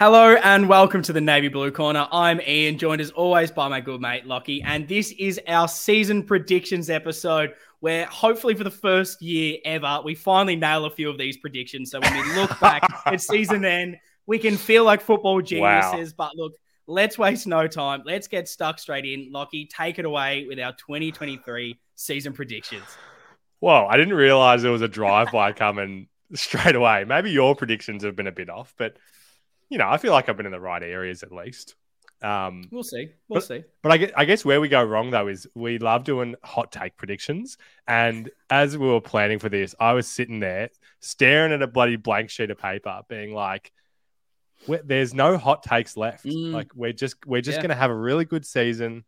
Hello and welcome to the Navy Blue Corner. I'm Ian, joined as always by my good mate Lockie, and this is our season predictions episode where hopefully for the first year ever, we finally nail a few of these predictions. So when we look back at season end, we can feel like football geniuses. Wow. But look, let's waste no time. Let's get stuck straight in. Lockie, take it away with our 2023 season predictions. Well, I didn't realize there was a drive-by coming straight away. Maybe your predictions have been a bit off, but you know, I feel like I've been in the right areas at least. Um, we'll see. We'll but, see. But I guess, I guess where we go wrong though is we love doing hot take predictions. And as we were planning for this, I was sitting there staring at a bloody blank sheet of paper, being like, "There's no hot takes left. Mm. Like we're just we're just yeah. going to have a really good season.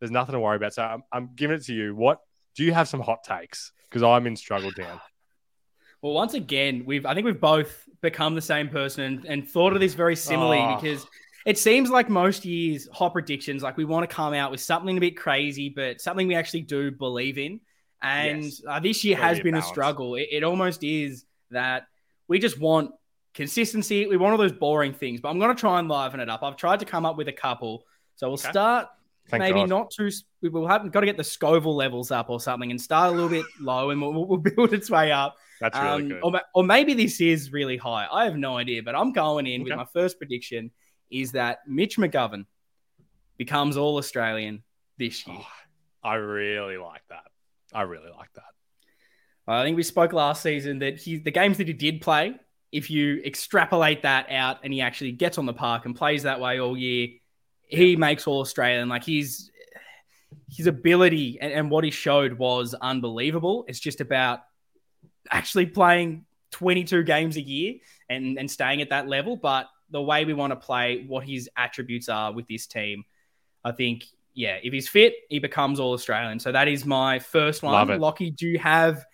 There's nothing to worry about." So I'm, I'm giving it to you. What do you have some hot takes? Because I'm in struggle down. Well, once again, we've I think we've both become the same person and, and thought of this very similarly oh. because it seems like most years hot predictions like we want to come out with something a bit crazy but something we actually do believe in and yes. uh, this year has been balance. a struggle it, it, almost is that we just want consistency we want all those boring things but i'm going to try and liven it up i've tried to come up with a couple so we'll okay. start Thank maybe God. not too we will have got to get the scoville levels up or something and start a little bit low and we'll, we'll build its way up that's really um, good. Or, or, maybe this is really high. I have no idea, but I'm going in okay. with my first prediction is that Mitch McGovern becomes All Australian this year. Oh, I really like that. I really like that. I think we spoke last season that he, the games that he did play, if you extrapolate that out and he actually gets on the park and plays that way all year, he yeah. makes All Australian. Like his his ability and, and what he showed was unbelievable. It's just about actually playing 22 games a year and, and staying at that level. But the way we want to play, what his attributes are with this team, I think, yeah, if he's fit, he becomes all Australian. So that is my first one. Lockie, do you have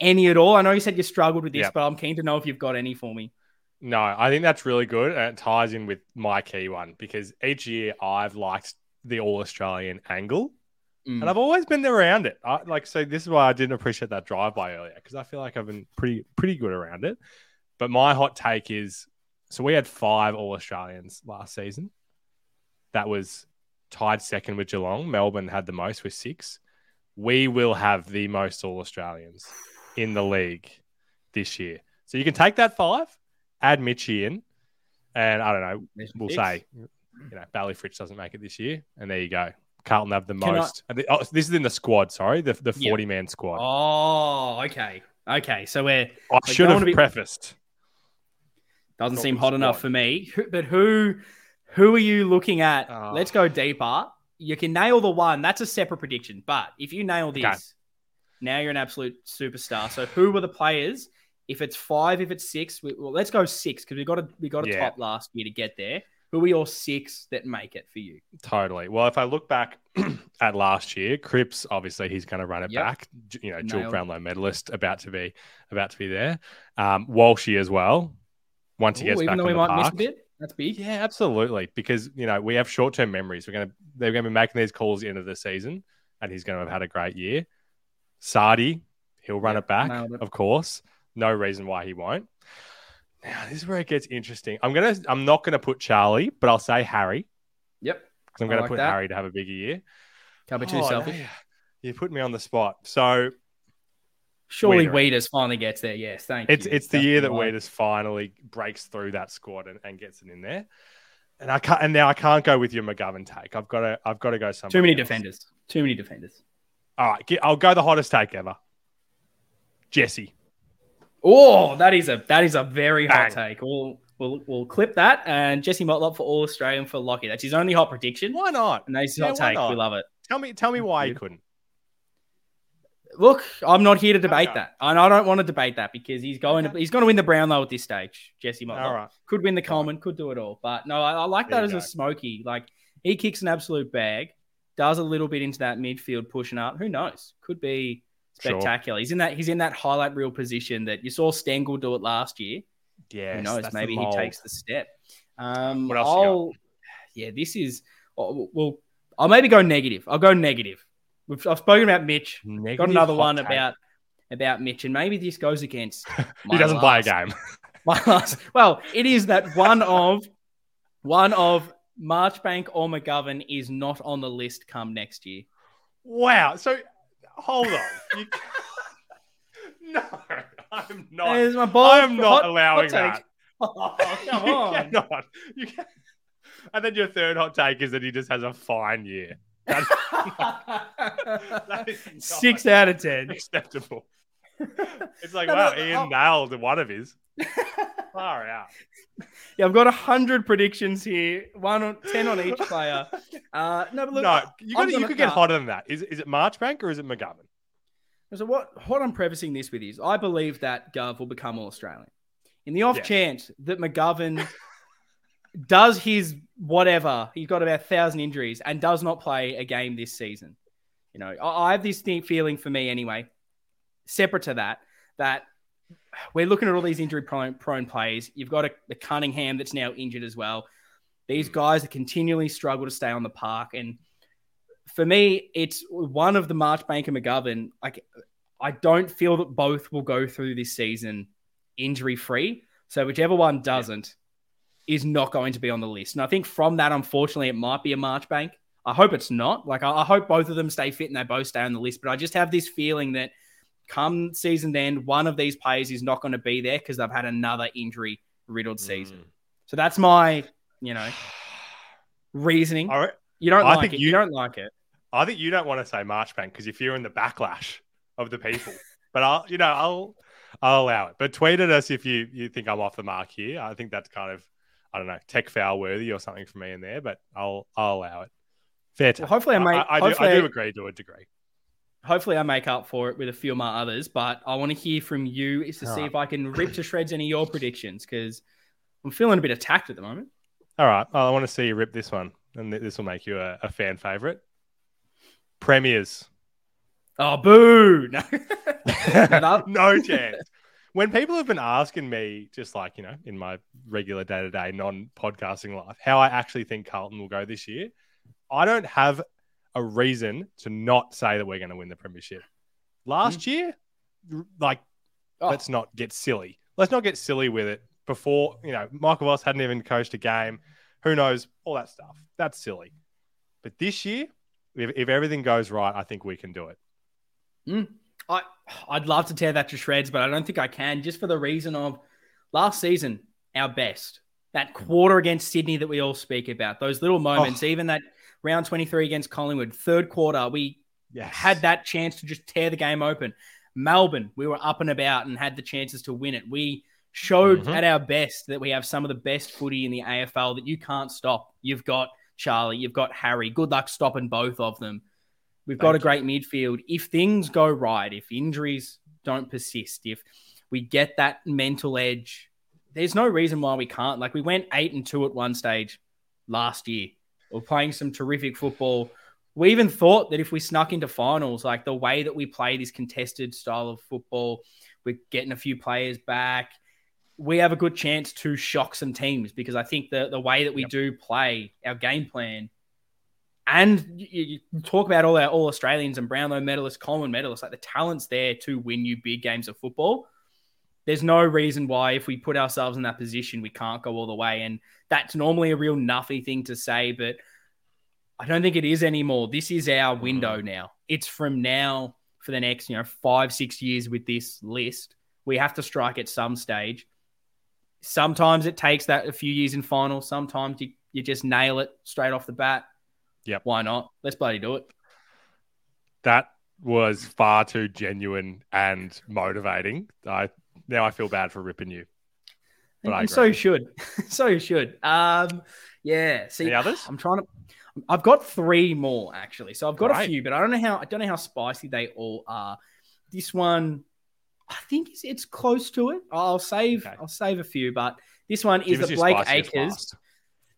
any at all? I know you said you struggled with this, yep. but I'm keen to know if you've got any for me. No, I think that's really good. And it ties in with my key one because each year I've liked the All Australian angle. Mm. And I've always been around it. I, like, so this is why I didn't appreciate that drive by earlier because I feel like I've been pretty pretty good around it. But my hot take is so we had five All Australians last season. That was tied second with Geelong. Melbourne had the most with six. We will have the most All Australians in the league this year. So you can take that five, add Mitchy in, and I don't know, we'll say, you know, Bayley Fritsch doesn't make it this year, and there you go. Carlton have the most. I... Oh, this is in the squad. Sorry, the the forty yep. man squad. Oh, okay, okay. So we're. I should have be... prefaced. Doesn't seem hot squad. enough for me. But who who are you looking at? Oh. Let's go deeper. You can nail the one. That's a separate prediction. But if you nail this, okay. now you're an absolute superstar. So who were the players? If it's five, if it's six, we, well, let's go six because we got a we got a yeah. top last year to get there. Who are your six that make it for you? Totally. Well, if I look back at last year, Cripps obviously he's going to run it yep. back. You know, dual Brownlow medalist about to be about to be there. Um, Walshy as well. Once Ooh, he gets even back though we might park. miss a bit. That's big. Yeah, absolutely. Because you know we have short term memories. We're gonna they're gonna be making these calls the end of the season, and he's going to have had a great year. Sardi, he'll run yep, it back, it. of course. No reason why he won't. Now this is where it gets interesting. I'm gonna I'm not gonna put Charlie, but I'll say Harry. Yep. Because I'm gonna like put that. Harry to have a bigger year. Can't be too oh, selfish. You put me on the spot. So surely Weeders finally gets there. Yes, thank it's, you. It's the year that Weeders finally breaks through that squad and, and gets it in there. And I can't and now I can't go with your McGovern take. I've got to I've got to go somewhere. Too many else. defenders. Too many defenders. All right, I'll go the hottest take ever. Jesse. Oh, that is a that is a very hot take. We'll we'll we'll clip that and Jesse Motlop for All Australian for Lockie. That's his only hot prediction. Why not? And that's yeah, hot take. Not? We love it. Tell me tell me why you couldn't. Look, I'm not here to debate okay. that, and I don't want to debate that because he's going okay. to he's going to win the Brownlow at this stage. Jesse Motlop all right. could win the Coleman, could do it all, but no, I, I like there that as go. a smoky. Like he kicks an absolute bag, does a little bit into that midfield, pushing up. Who knows? Could be spectacular. Sure. He's in that he's in that highlight reel position that you saw Stengle do it last year. Yeah, who knows? Maybe he takes the step. Um, what else? I'll, yeah, this is oh, well. I'll maybe go negative. I'll go negative. We've, I've spoken about Mitch. Negative Got another one take. about about Mitch, and maybe this goes against. he doesn't last, buy a game. my last. Well, it is that one of One of Marchbank or McGovern is not on the list come next year. Wow. So hold on. You... no, I'm not. There's my ball. I am not hot- allowing hot that. Oh, come You on. cannot. You can... And then your third hot take is that he just has a fine year. That- that is Six out of ten. acceptable. It's like, No, wow, no, Ian I'll- nailed one of his. Far out. Yeah, I've got a hundred predictions here. One on ten on each player. Uh, no, but look, no, you, I'm gotta, you could get hotter than that. Is, is it Marchbank or is it McGovern? So what what I'm prefacing this with is I believe that Gov will become all Australian. In the off Yeah. chance that McGovern does his whatever, he's got about thousand injuries and does not play a game this season. You know, I, I have this thing, feeling for me anyway, separate to that, that we're looking at all these injury prone, prone players. You've got a, a Cunningham that's now injured as well. These hmm. guys that continually struggle to stay on the park. And for me, it's one of the Marchbank and McGovern. Like, I don't feel that both will go through this season injury free. So whichever one doesn't is not going to be on the list. And I think from that, unfortunately, it might be a Marchbank. I hope it's not. Like, I, I hope both of them stay fit and they both stay on the list. But I just have this feeling that come season end, one of these players is not going to be there because they've had another injury riddled mm. season. So that's my, you know, reasoning. All right. You don't I like think it. you- You don't like it. I think you don't want to say Marchbank because if you're in the backlash of the people. but I'll, you know, I'll, I'll allow it. But tweet at us if you you think I'm off the mark here. I think that's kind of, I don't know, tech foul worthy or something for me in there. But I'll, I'll allow it. Fair. Well, hopefully I make- I, do, hopefully I do agree to a degree. Hopefully I make up for it with a few of my others, but I want to hear from you is to see Alright. if I can rip to shreds any of your predictions because I'm feeling a bit attacked at the moment. All right. Well, I want to see you rip this one, and this will make you a, a fan favorite. Premiers. Oh, boo! No. No. no chance. When people have been asking me, just like, you know, in my regular day to day non podcasting life, how I actually think Carlton will go this year, I don't have a reason to not say that we're going to win the Premiership. Last hmm. year, like, Oh. let's not get silly. Let's not get silly with it. Before, you know, Michael Voss hadn't even coached a game. Who knows? All that stuff. That's silly. But this year, if, if everything goes right, I think we can do it. Hmm. I, I'd love to tear that to shreds, but I don't think I can just for the reason of last season, our best. That hmm. quarter against Sydney that we all speak about, those little moments, oh. even that round 23 against Collingwood, third quarter, we Yeah. had that chance to just tear the game open. Melbourne, we were up and about and had the chances to win it. We showed Mhm. at our best that we have some of the best footy in the AFL that you can't stop. You've got Charlie, you've got Harry. Good luck stopping both of them. We've got a great midfield. If things go right, if injuries don't persist, if we get that mental edge, there's no reason why we can't. Like we went eight and two at one stage last year. We're playing some terrific football. We even thought that if we snuck into finals, like the way that we play this contested style of football, we're getting a few players back. We have a good chance to shock some teams because I think the the way that we Yep. do play our game plan, and you, you talk about all our all Australians and Brownlow medalists, Coleman medalists, like the talent's there to win you big games of football. There's no reason why, if we put ourselves in that position, we can't go all the way. And that's normally a real nuffy thing to say, but I don't think it is anymore. This is our mm. window now. It's from now for the next, you know, five, six years with this list. We have to strike at some stage. Sometimes it takes that a few years in final. Sometimes you, you just nail it straight off the bat. Yep. Why not? Let's bloody do it. That was far too genuine and motivating. I now I feel bad for ripping you. But I and agree. so should. so should. Um, yeah. See, Any others? I'm trying to. I've got three more actually. So I've got a few, but I don't know how. I don't know how spicy they all are. This one, I think it's, it's close to it. I'll save. Okay. I'll save a few, but this one is Give us the Blake Acres. last.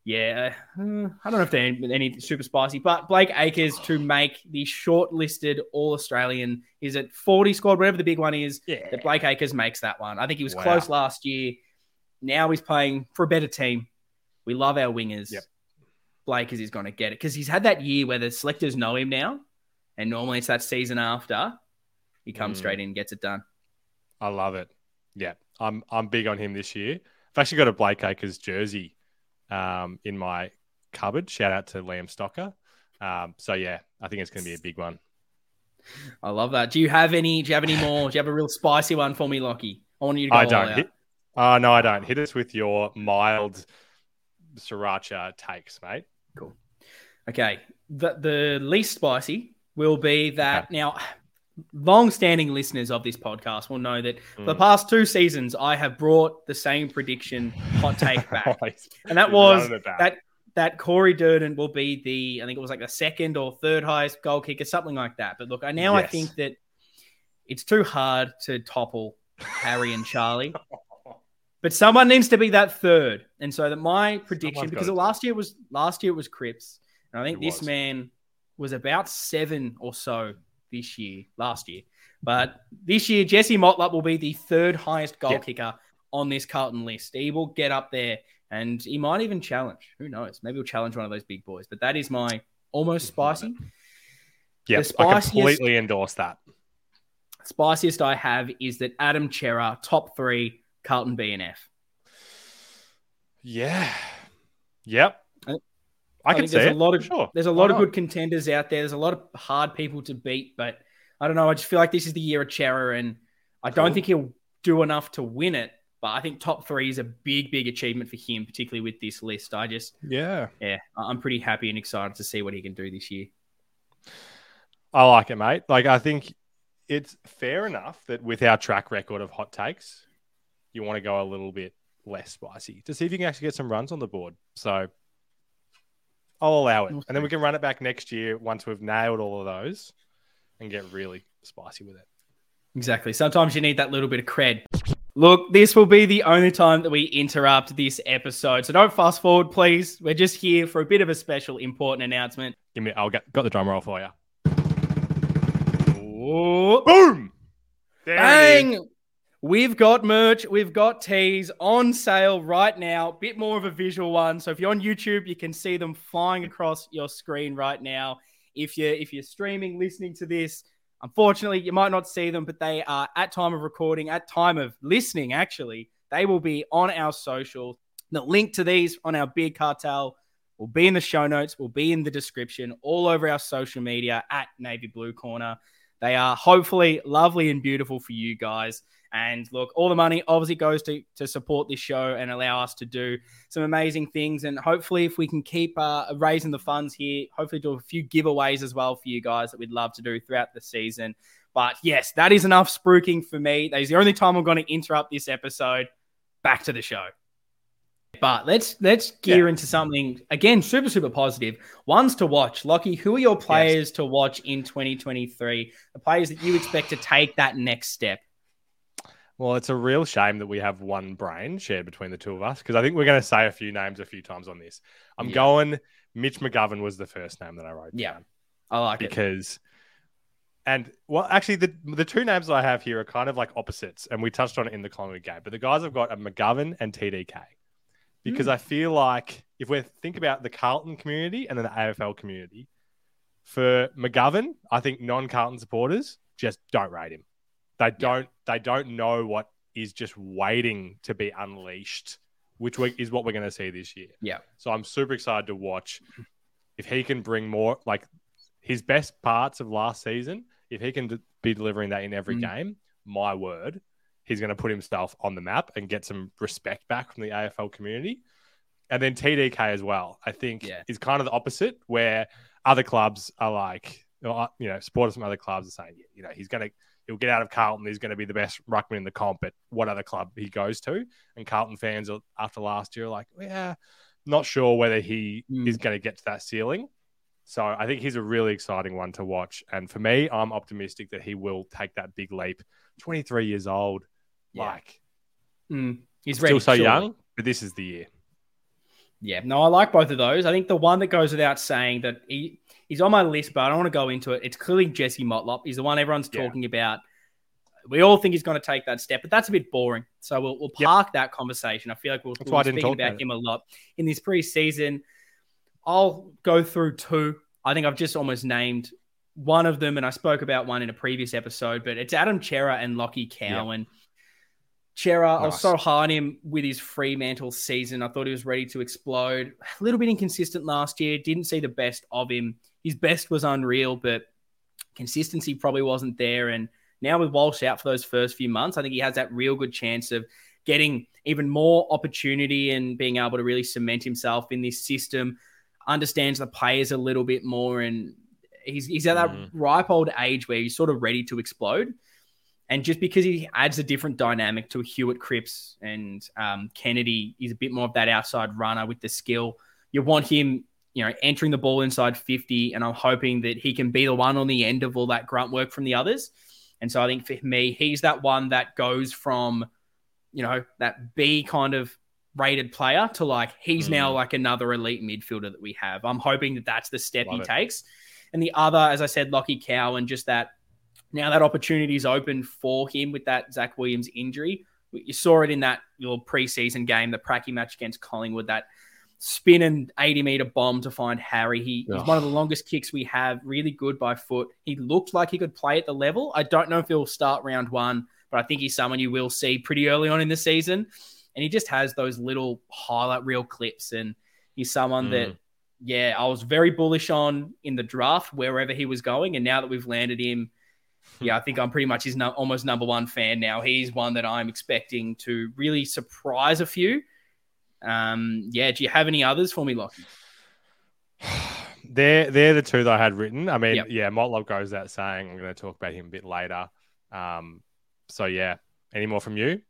Yeah, uh, I don't know if they're any, super spicy, but Blake Acres to make the shortlisted All Australian. Is it 40 squad, whatever the big one is? Yeah. that Blake Acres makes that one. I think he was Wow. close last year. Now he's playing for a better team. We love our wingers. Yep. Blake is going to get it because he's had that year where the selectors know him now, and normally it's that season after he comes Mm. straight in and gets it done. I love it. Yeah, I'm I'm big on him this year. I've actually got a Blake Acres jersey um, in my cupboard. Shout out to Liam Stocker. Um, so yeah, I think it's going to be a big one. I love that. Do you have any? Do you have any more? Do you have a real spicy one for me, Lockie? I want you to go. I don't. Hit, uh, no, I don't. Hit us with your mild sriracha takes, mate. Cool. Okay. The the least spicy will be that okay. now long-standing listeners of this podcast will know that mm. the past two seasons I have brought the same prediction hot take back. and that was that that Corey Durdin will be the I think it was like the second or third highest goal kicker, something like that. But look, I now yes. I think that it's too hard to topple Harry and Charlie. But someone needs to be that third. And so that my prediction, Someone's because last year was last year was Cripps. And I think it this was. man was about seven or so this year, last year. But this year, Jesse Motlop will be the third highest goal yep. kicker on this Carlton list. He will get up there and he might even challenge. Who knows? Maybe he'll challenge one of those big boys. But that is my almost spicy. Yeah, I completely endorse that. Spiciest I have is that Adam Cerra, top three, Carlton BNF. Yeah. Yep. I, can see there's it. a lot of sure. there's a lot of good contenders out there. There's a lot of hard people to beat, but I don't know. I just feel like this is the year of Cerra, and I cool. don't think he'll do enough to win it. But I think top three is a big, big achievement for him, particularly with this list. I just, yeah, yeah, I'm pretty happy and excited to see what he can do this year. I like it, mate. Like, I think it's fair enough that with our track record of hot takes, you want to go a little bit less spicy to see if you can actually get some runs on the board. So I'll allow it. And then we can run it back next year once we've nailed all of those and get really spicy with it. Exactly. Sometimes you need that little bit of cred. Look, this will be the only time that we interrupt this episode. So don't fast forward, please. We're just here for a bit of a special important announcement. Give me I'll get got the drum roll for you. Ooh. Boom! There Bang! We've got merch, we've got tees on sale right now. Bit more of a visual one. So if you're on YouTube, you can see them flying across your screen right now. If you're if you're streaming, listening to this, unfortunately, you might not see them, but they are at time of recording, at time of listening, actually, they will be on our social. The link to these on our big cartel will be in the show notes, will be in the description, all over our social media at Navy Blue Corner. They are hopefully lovely and beautiful for you guys. And look, all the money obviously goes to, to support this show and allow us to do some amazing things. And hopefully, if we can keep uh, raising the funds here, hopefully do a few giveaways as well for you guys that we'd love to do throughout the season. But yes, that is enough spruiking for me. That is the only time I'm going to interrupt this episode. Back to the show. But let's let's gear yeah. into something again super super positive. Ones to watch. Lockie, who are your players yes. to watch in 2023? The players that you expect to take that next step. Well, it's a real shame that we have one brain shared between the two of us because I think we're going to say a few names a few times on this. I'm yeah. going. Mitch McGovern was the first name that I wrote. Yeah, I like because, it because. And well, actually, the the two names I have here are kind of like opposites, and we touched on it in the Collingwood game. But the guys I've got are McGovern and TDK, because mm. I feel like if we think about the Carlton community and then the AFL community, for McGovern, I think non-Carlton supporters just don't rate him. They don't yeah. they don't know what is just waiting to be unleashed, which is what we're going to see this year. Yeah. So I'm super excited to watch if he can bring more like his best parts of last season. If he can d- be delivering that in every mm. game, my word, he's going to put himself on the map and get some respect back from the AFL community. And then TDK as well, I think yeah. is kind of the opposite, where other clubs are like, you know, supporters from other clubs are saying, you know, he's going to he'll get out of Carlton. He's going to be the best ruckman in the comp at what other club he goes to. And Carlton fans after last year are like, yeah, not sure whether he mm. is going to get to that ceiling. So I think he's a really exciting one to watch. And for me, I'm optimistic that he will take that big leap. 23 years old, yeah. like mm. he's still ready, so young, but this is the year. Yeah, no, I like both of those. I think the one that goes without saying that he He's on my list, but I don't want to go into it. It's clearly Jesse Motlop. He's the one everyone's yeah. talking about. We all think he's going to take that step, but that's a bit boring. So we'll, we'll park yep. that conversation. I feel like we'll, we'll be speaking about, about him a lot in this preseason. I'll go through two. I think I've just almost named one of them, and I spoke about one in a previous episode, but it's Adam Cerra and Lockie Cowan. Yep. Cerra, nice. I was so high on him with his Fremantle season. I thought he was ready to explode. A little bit inconsistent last year. Didn't see the best of him. His best was unreal, but consistency probably wasn't there. And now with Walsh out for those first few months, I think he has that real good chance of getting even more opportunity and being able to really cement himself in this system. Understands the players a little bit more, and he's he's at that mm. ripe old age where he's sort of ready to explode. And just because he adds a different dynamic to Hewett Cripps and um, Kennedy, he's a bit more of that outside runner with the skill. You want him, you know, entering the ball inside 50, and I'm hoping that he can be the one on the end of all that grunt work from the others. And so I think for me, he's that one that goes from, you know, that B kind of rated player to like he's mm. now like another elite midfielder that we have. I'm hoping that that's the step Love he it. takes. And the other, as I said, Lockie Cowan, just that now that opportunity is open for him with that Zach Williams injury. You saw it in that little preseason game, the Pracky match against Collingwood, that spin and 80 meter bomb to find Harry. He, he's one of the longest kicks we have, really good by foot. He looked like he could play at the level. I don't know if he'll start round one, but I think he's someone you will see pretty early on in the season. And he just has those little highlight reel clips. And he's someone mm. that, yeah, I was very bullish on in the draft, wherever he was going. And now that we've landed him, yeah, I think I'm pretty much his almost number one fan now. He's one that I'm expecting to really surprise a few. Um, yeah, do you have any others for me, Lockie? They're they're the two that I had written. I mean, yep. yeah, Motlop goes that saying. I'm going to talk about him a bit later. Um, so yeah, any more from you?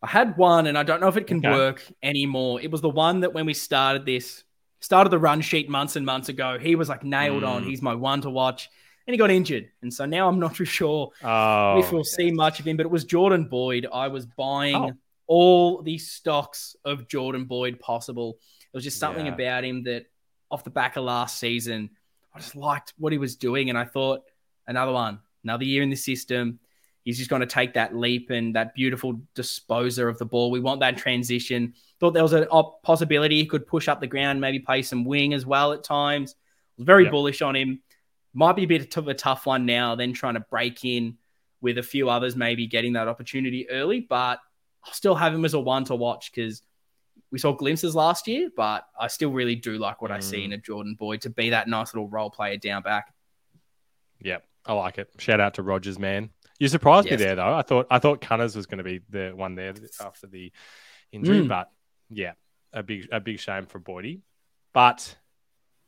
I had one, and I don't know if it can okay. work anymore. It was the one that when we started this, started the run sheet months and months ago, he was like nailed mm. on. He's my one to watch and he got injured. And so now I'm not too sure oh, if we'll yes. see much of him. But it was Jordan Boyd. I was buying oh. all the stocks of Jordan Boyd possible. It was just something yeah. about him that off the back of last season, I just liked what he was doing. And I thought, another one, another year in the system. He's just going to take that leap and that beautiful disposer of the ball. We want that transition. Thought there was a possibility he could push up the ground, maybe play some wing as well at times. Was very yep. bullish on him might be a bit of a tough one now, then trying to break in with a few others, maybe getting that opportunity early. But I'll still have him as a one to watch because we saw glimpses last year, but I still really do like what mm. I see in mm. a Jordan Boyd to be that nice little role player down back. Yep, I like it. Shout out to Rogers, man. You surprised yes. me there, though. I thought I thought Cunners was going to be the one there after the injury, mm. but yeah, a big a big shame for Boydie. But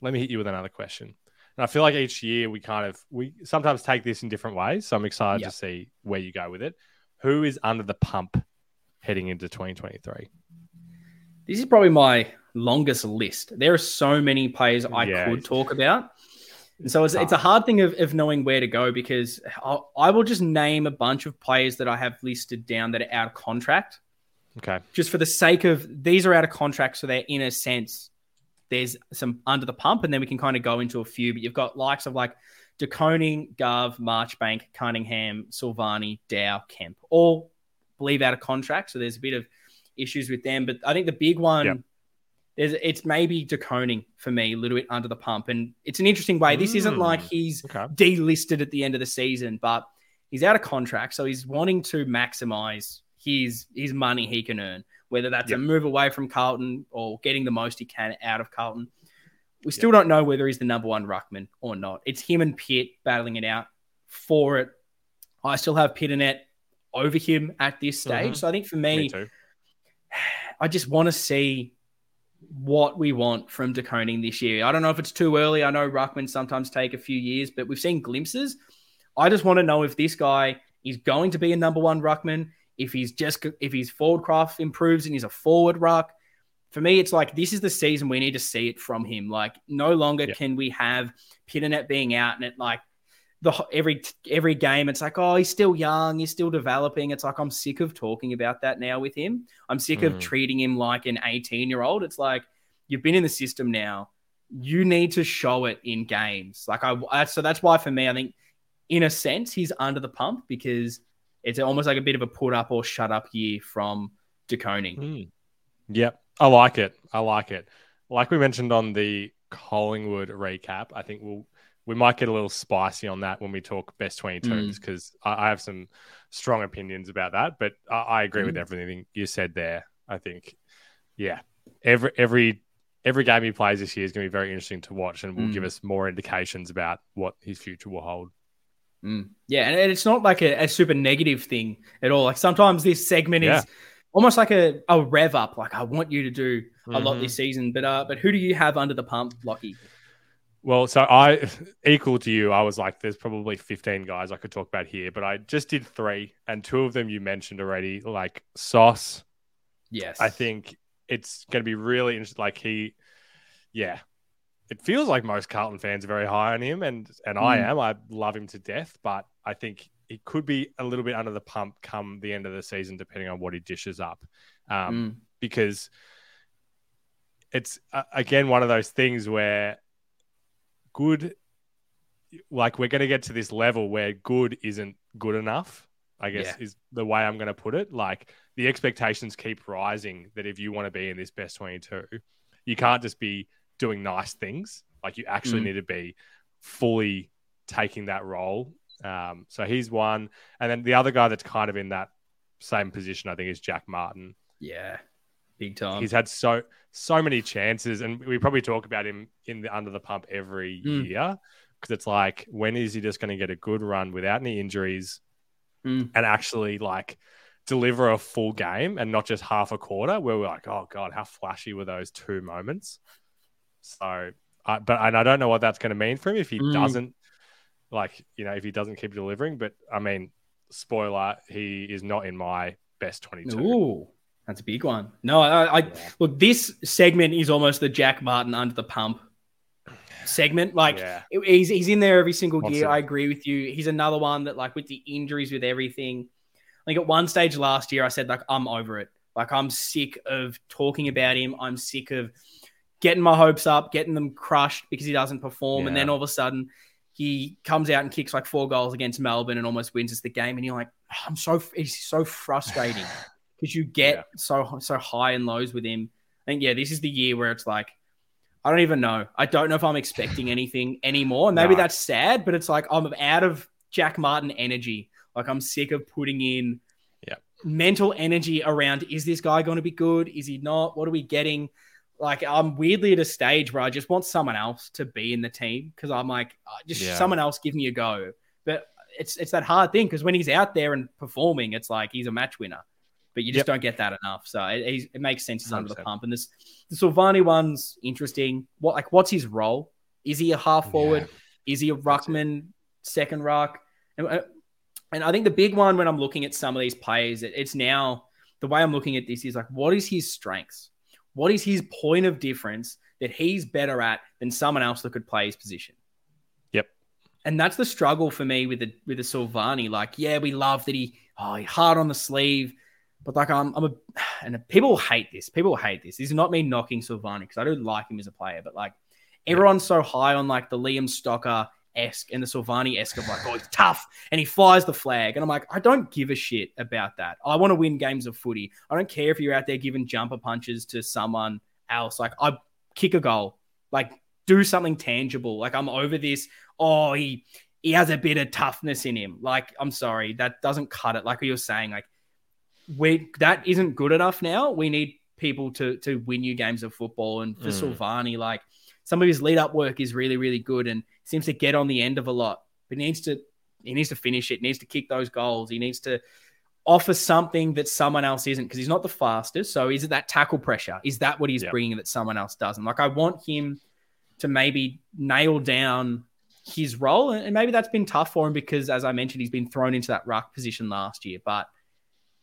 let me hit you with another question. And I feel like each year we kind of we sometimes take this in different ways. So I'm excited yep. to see where you go with it. Who is under the pump heading into 2023? This is probably my longest list. There are so many players I yeah, could talk about. And so it's, it's, a hard thing of, of knowing where to go because I'll, I will just name a bunch of players that I have listed down that are out of contract. Okay. Just for the sake of these are out of contract, so they're in a sense there's some under the pump, and then we can kind of go into a few. But you've got likes of like De Koning, Gov, Marchbank, Cunningham, Silvagni, Dow, Kemp, all believe out of contract. So there's a bit of issues with them. But I think the big one is it's maybe De Koning for me, a little bit under the pump. And it's an interesting way. This isn't mm, like he's okay. delisted at the end of the season, but he's out of contract. So he's wanting to maximize his his money he can earn whether that's yep. a move away from Carlton or getting the most he can out of Carlton. We still yep. don't know whether he's the number one ruckman or not. It's him and Pitt battling it out for it. I still have Pittonet over him at this stage. Mm-hmm. So I think for me, me I just want to see what we want from De Koning this year. I don't know if it's too early. I know ruckman sometimes take a few years, but we've seen glimpses. I just want to know if this guy is going to be a number one ruckman if he's just if his forward craft improves and he's a forward ruck, for me, it's like this is the season we need to see it from him. Like no longer yeah. can we have Pittonet being out and it like the every every game it's like oh he's still young he's still developing it's like i'm sick of talking about that now with him i'm sick mm. of treating him like an 18 year old it's like you've been in the system now you need to show it in games like i so that's why for me i think in a sense he's under the pump because it's almost like a bit of a put up or shut up year from De Koning. Mm. Yep, I like it. I like it. Like we mentioned on the Collingwood recap, I think we'll we might get a little spicy on that when we talk best 22s because mm. I, I, have some strong opinions about that. But I, I agree mm. with everything you said there. I think, yeah, every every every game he plays this year is going to be very interesting to watch and will mm. give us more indications about what his future will hold. Mm. Yeah, and it's not like a, a, super negative thing at all. Like sometimes this segment yeah. is almost like a, a rev up. Like I want you to do a mm-hmm. lot this season, but uh, but who do you have under the pump, Lockie? Well, so I equal to you. I was like, there's probably 15 guys I could talk about here, but I just did three, and two of them you mentioned already, like Sauce. Yes, I think it's going to be really interesting. Like he, yeah, it feels like most Carlton fans are very high on him, and and mm. I am. I love him to death, but I think he could be a little bit under the pump come the end of the season, depending on what he dishes up, um, mm. because it's uh, again one of those things where good like we're going to get to this level where good isn't good enough i guess yeah. is the way i'm going to put it like the expectations keep rising that if you want to be in this best 22 you can't just be doing nice things like you actually mm. need to be fully taking that role um, so he's one and then the other guy that's kind of in that same position i think is jack martin yeah big time he's had so so many chances, and we probably talk about him in the under the pump every mm. year because it's like when is he just going to get a good run without any injuries mm. and actually like deliver a full game and not just half a quarter where we're like, oh god, how flashy were those two moments? So, uh, but and I don't know what that's going to mean for him if he mm. doesn't like you know if he doesn't keep delivering. But I mean, spoiler, he is not in my best twenty-two. Ooh. That's a big one. No, I, I yeah. look. This segment is almost the Jack Martin under the pump segment. Like yeah. he's he's in there every single year. I agree with you. He's another one that like with the injuries with everything. Like at one stage last year, I said like I'm over it. Like I'm sick of talking about him. I'm sick of getting my hopes up, getting them crushed because he doesn't perform, yeah. and then all of a sudden he comes out and kicks like four goals against Melbourne and almost wins us the game. And you're like, oh, I'm so he's so frustrating because you get yeah. so so high and lows with him. I think yeah, this is the year where it's like I don't even know. I don't know if I'm expecting anything anymore. And maybe no. that's sad, but it's like I'm out of Jack Martin energy. Like I'm sick of putting in yeah. mental energy around is this guy going to be good? Is he not? What are we getting? Like I'm weirdly at a stage where I just want someone else to be in the team because I'm like uh, just yeah. someone else give me a go. But it's it's that hard thing because when he's out there and performing, it's like he's a match winner but you just yep. don't get that enough. So it, it makes sense he's 100%. under the pump. And this the Silvagni one's interesting. What like what's his role? Is he a half forward? Yeah. Is he a ruckman, second ruck? And, uh, and I think the big one when I'm looking at some of these players, it, it's now the way I'm looking at this is like, what is his strengths? What is his point of difference that he's better at than someone else that could play his position? Yep. And that's the struggle for me with the with the Silvagni. Like, yeah, we love that he oh he hard on the sleeve but like I'm, I'm a, and people hate this. People hate this. This is not me knocking Silvagni because I do like him as a player, but like everyone's so high on like the Liam Stocker esque and the Silvagni esque of like, oh, he's tough and he flies the flag. And I'm like, I don't give a shit about that. I want to win games of footy. I don't care if you're out there giving jumper punches to someone else. Like, I kick a goal, like, do something tangible. Like, I'm over this. Oh, he he has a bit of toughness in him. Like, I'm sorry, that doesn't cut it. Like you're saying, like we that isn't good enough now. We need people to to win you games of football. And for mm. Silvagni, like some of his lead up work is really really good and seems to get on the end of a lot. But he needs to he needs to finish it. He needs to kick those goals. He needs to offer something that someone else isn't because he's not the fastest. So is it that tackle pressure? Is that what he's yep. bringing that someone else doesn't? Like I want him to maybe nail down his role, and maybe that's been tough for him because, as I mentioned, he's been thrown into that ruck position last year, but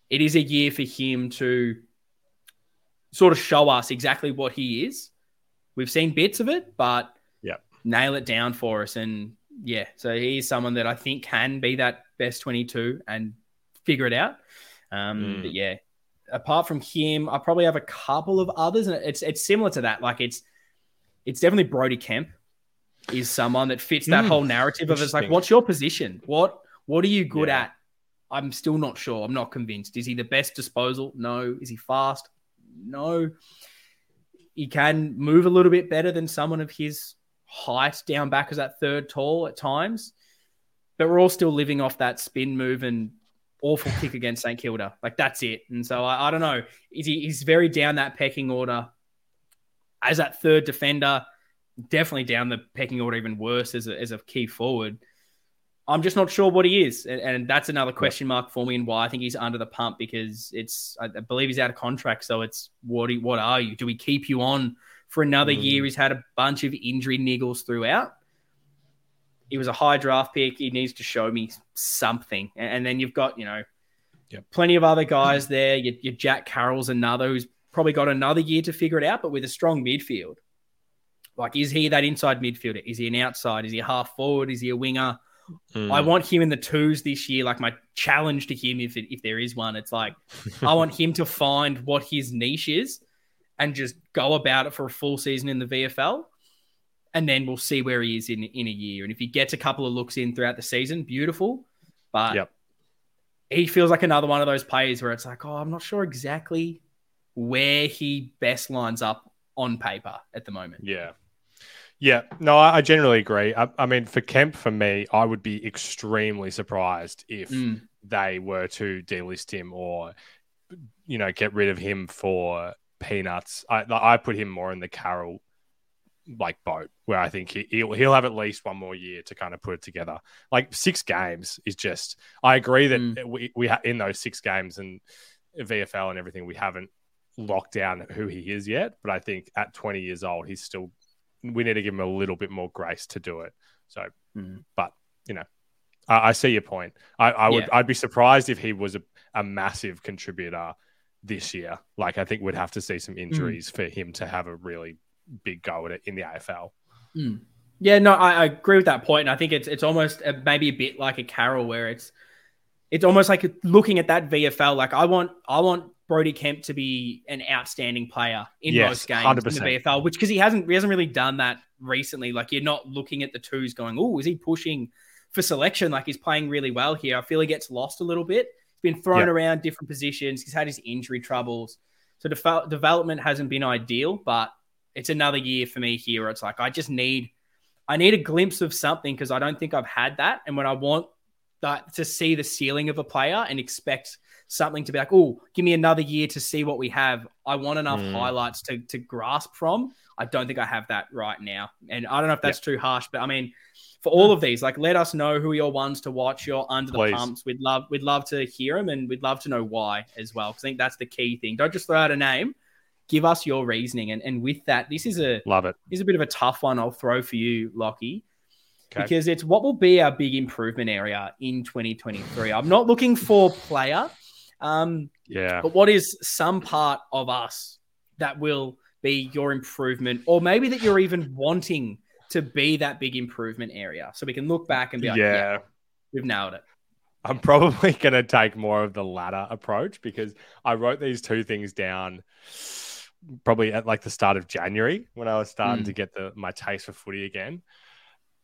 it is a year for him to sort of show us exactly what he is. We've seen bits of it, but yeah, nail it down for us. And yeah, so he's someone that I think can be that best 22 and figure it out. Um, mm. But yeah, apart from him, I probably have a couple of others, and it's it's similar to that. Like it's it's definitely Brodie Kemp is someone that fits that mm. whole narrative of it's like, what's your position? What what are you good yeah. at? I'm still not sure. I'm not convinced. Is he the best disposal? No. Is he fast? No. He can move a little bit better than someone of his height down back as that third tall at times, but we're all still living off that spin move and awful kick against St Kilda. Like that's it. And so I, I don't know. Is he, he's very down that pecking order as that third defender. Definitely down the pecking order, even worse as a, as a key forward. I'm just not sure what he is, and, and that's another question mark for me, and why I think he's under the pump because it's I believe he's out of contract, so it's what what are you? Do we keep you on for another mm. year? He's had a bunch of injury niggles throughout. He was a high draft pick. He needs to show me something, and, and then you've got you know yep. plenty of other guys there. Your, your Jack Carroll's another who's probably got another year to figure it out, but with a strong midfield. Like, is he that inside midfielder? Is he an outside? Is he a half forward? Is he a winger? Mm. I want him in the twos this year. Like my challenge to him, if it, if there is one, it's like I want him to find what his niche is and just go about it for a full season in the VFL, and then we'll see where he is in in a year. And if he gets a couple of looks in throughout the season, beautiful. But yep. he feels like another one of those players where it's like, oh, I'm not sure exactly where he best lines up on paper at the moment. Yeah. Yeah, no, I, generally agree. I, I, mean, for Kemp, for me, I would be extremely surprised if mm. they were to delist him or, you know, get rid of him for peanuts. I, I put him more in the Carroll like boat where I think he, he'll, he'll have at least one more year to kind of put it together. Like six games is just. I agree that mm. we we ha- in those six games and VFL and everything we haven't locked down who he is yet. But I think at 20 years old, he's still we need to give him a little bit more grace to do it. So, mm. but you know, I, I, see your point. I, I would, yeah. I'd be surprised if he was a, a, massive contributor this year. Like, I think we'd have to see some mm. injuries mm. for him to have a really big go at it in the AFL. Mm. Yeah, no, I, I, agree with that point, and I think it's it's almost a, maybe a bit like a Carroll where it's it's almost like looking at that VFL. Like, I want I want Brodie Kemp to be an outstanding player in yes, most games 100%. in the VFL, which because he hasn't he hasn't really done that recently. Like you're not looking at the twos going, oh, is he pushing for selection? Like he's playing really well here. I feel he gets lost a little bit. He's been thrown yep. around different positions. He's had his injury troubles, so de- development hasn't been ideal. But it's another year for me here. Where it's like I just need I need a glimpse of something because I don't think I've had that. And when I want that to see the ceiling of a player and expect something to be like, oh, give me another year to see what we have. I want enough mm. highlights to to grasp from. I don't think I have that right now. And I don't know if that's too harsh, but I mean, for all of these, like let us know who your ones to watch. You're under Please. the pumps. We'd love we'd love to hear them and we'd love to know why as well. Because I think that's the key thing. Don't just throw out a name. Give us your reasoning. And and with that, this is a love it. Is a bit of a tough one I'll throw for you, Lockie. Okay. Because it's what will be our big improvement area in 2023. I'm not looking for player. Um, yeah. But what is some part of us that will be your improvement, or maybe that you're even wanting to be that big improvement area, so we can look back and be like, yeah, yeah we've nailed it. I'm probably going to take more of the latter approach because I wrote these two things down probably at like the start of January when I was starting mm. to get the my taste for footy again.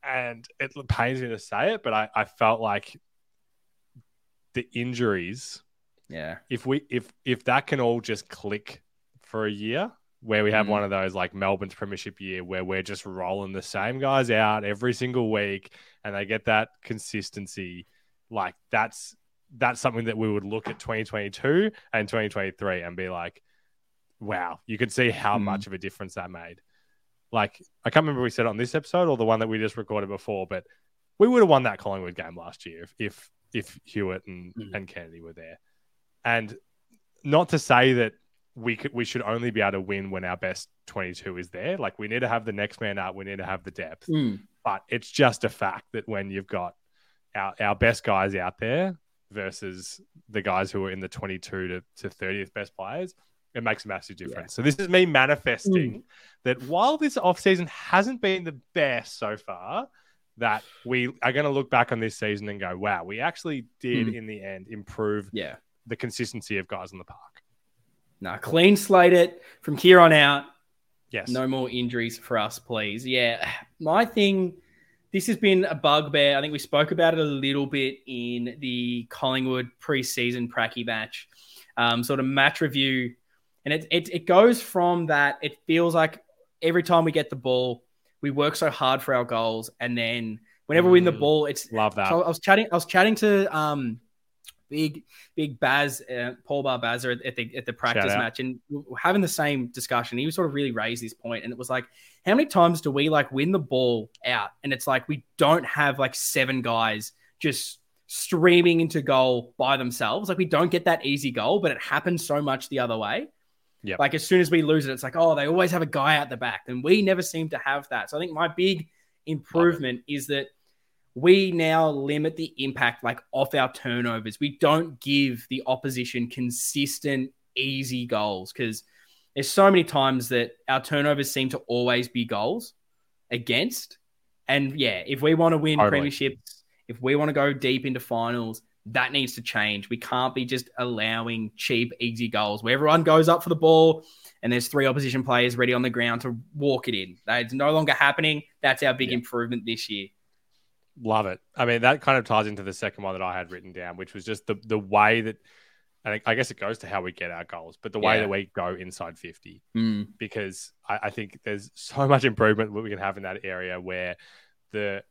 And it pains me to say it, but I, I felt like the injuries yeah. If we if if that can all just click for a year, where we have mm. one of those like Melbourne's premiership year where we're just rolling the same guys out every single week and they get that consistency, like that's that's something that we would look at 2022 and 2023 and be like, wow, you could see how mm. much of a difference that made. Like, I can't remember we said on this episode or the one that we just recorded before, but we would have won that Collingwood game last year if if, if Hewett and, mm. and Kennedy were there. And not to say that we could we should only be able to win when our best 22 is there. Like we need to have the next man up, we need to have the depth. Mm. But it's just a fact that when you've got our, our best guys out there versus the guys who are in the 22 to, to 30th best players, it makes a massive difference. Yeah. So this is me manifesting mm. that while this offseason hasn't been the best so far, that we are going to look back on this season and go, wow, we actually did mm. in the end improve yeah the consistency of guys in the park. No, clean slate it from here on out. Yes. No more injuries for us, please. Yeah. My thing, this has been a bugbear. I think we spoke about it a little bit in the Collingwood preseason pracky match, um, sort of match review. And it, it, it goes from that, it feels like every time we get the ball, we work so hard for our goals, and then whenever we win the Mm. ball, it's Love that. so I was chatting. I was chatting to um, big big Baz, uh, Paul Barbazza at, at the at the practice match, and having the same discussion. He was sort of really raised this point, and it was like, how many times do we like win the ball out, and it's like we don't have like seven guys just streaming into goal by themselves. Like we don't get that easy goal, but it happens so much the other way. Yeah. Like as soon as we lose it, it's like, oh, they always have a guy out the back. And we never seem to have that. So I think my big improvement is that we now limit the impact like off our turnovers. We don't give the opposition consistent, easy goals because there's so many times that our turnovers seem to always be goals against. And yeah, if we want to win Totally. premierships, if we want to go deep into finals, that needs to change. We can't be just allowing cheap, easy goals where everyone goes up for the ball and there's three opposition players ready on the ground to walk it in. That's no longer happening. That's our big Yeah. improvement this year. Love it. I mean, that kind of ties into the second one that I had written down, which was just the the way that, and I guess it goes to how we get our goals, but the way Yeah. that we go inside fifty, Mm. because I, I think there's so much improvement that we can have in that area where the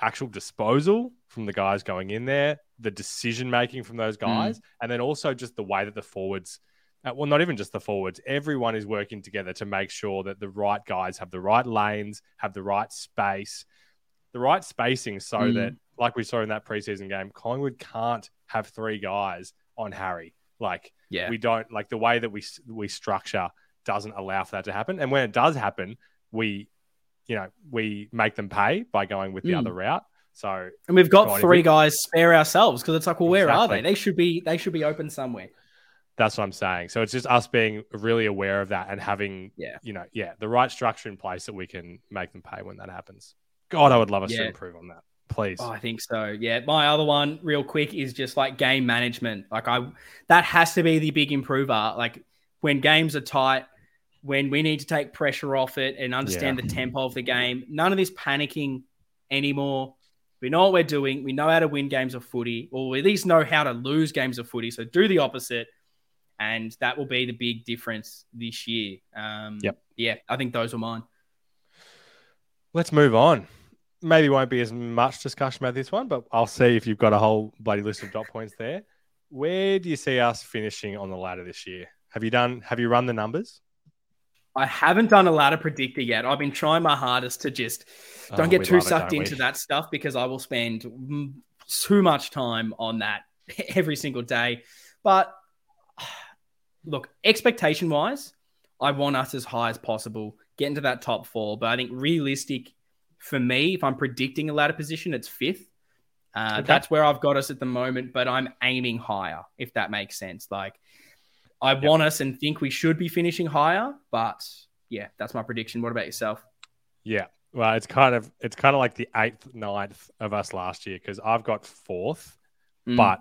actual disposal from the guys going in there, the decision making from those guys, and then also just the way that the forwards. uh, Well, not even just the forwards. Everyone is working together to make sure that the right guys have the right lanes, have the right space, the right spacing so Mm. that, like we saw in that preseason game, Collingwood can't have three guys on Harry. Like Yeah. we don't like the way that we we structure doesn't allow for that to happen. And when it does happen, we, you know, we make them pay by going with the Mm. other route. So And we've got three we- guys spare ourselves because it's like, well, where are they? They should be they should be open somewhere. that's what I'm saying. So it's just us being really aware of that and having, Yeah. you know, yeah, the right structure in place that we can make them pay when that happens. God, I would love us to improve on that. Please. Oh, I think so. Yeah. My other one, real quick, is just like game management. Like I that has to be the big improver. Like when games are tight, when we need to take pressure off it and understand the tempo of the game. None of this panicking anymore. We know what we're doing. We know how to win games of footy, or we at least know how to lose games of footy. So do the opposite. And that will be the big difference this year. Um, Yep. Yeah, I think those were mine. Let's move on. Maybe won't be as much discussion about this one, but I'll see if you've got a whole bloody list of dot points there. Where do you see us finishing on the ladder this year? Have you done? Have you run the numbers? I haven't done a ladder predictor yet. I've been trying my hardest to just oh, don't Oh, get too love it, sucked we? into that stuff because I will spend too much time on that every single day. But look, expectation wise, I want us as high as possible, get into that top four. But I think realistic for me, if I'm predicting a ladder position, it's fifth. Uh, Okay. That's where I've got us at the moment, but I'm aiming higher, if that makes sense. Like, I Yep. want us and think we should be finishing higher, but yeah, that's my prediction. What about yourself? Yeah. Well, it's kind of it's kind of like the eighth, ninth of us last year because I've got fourth, Mm. but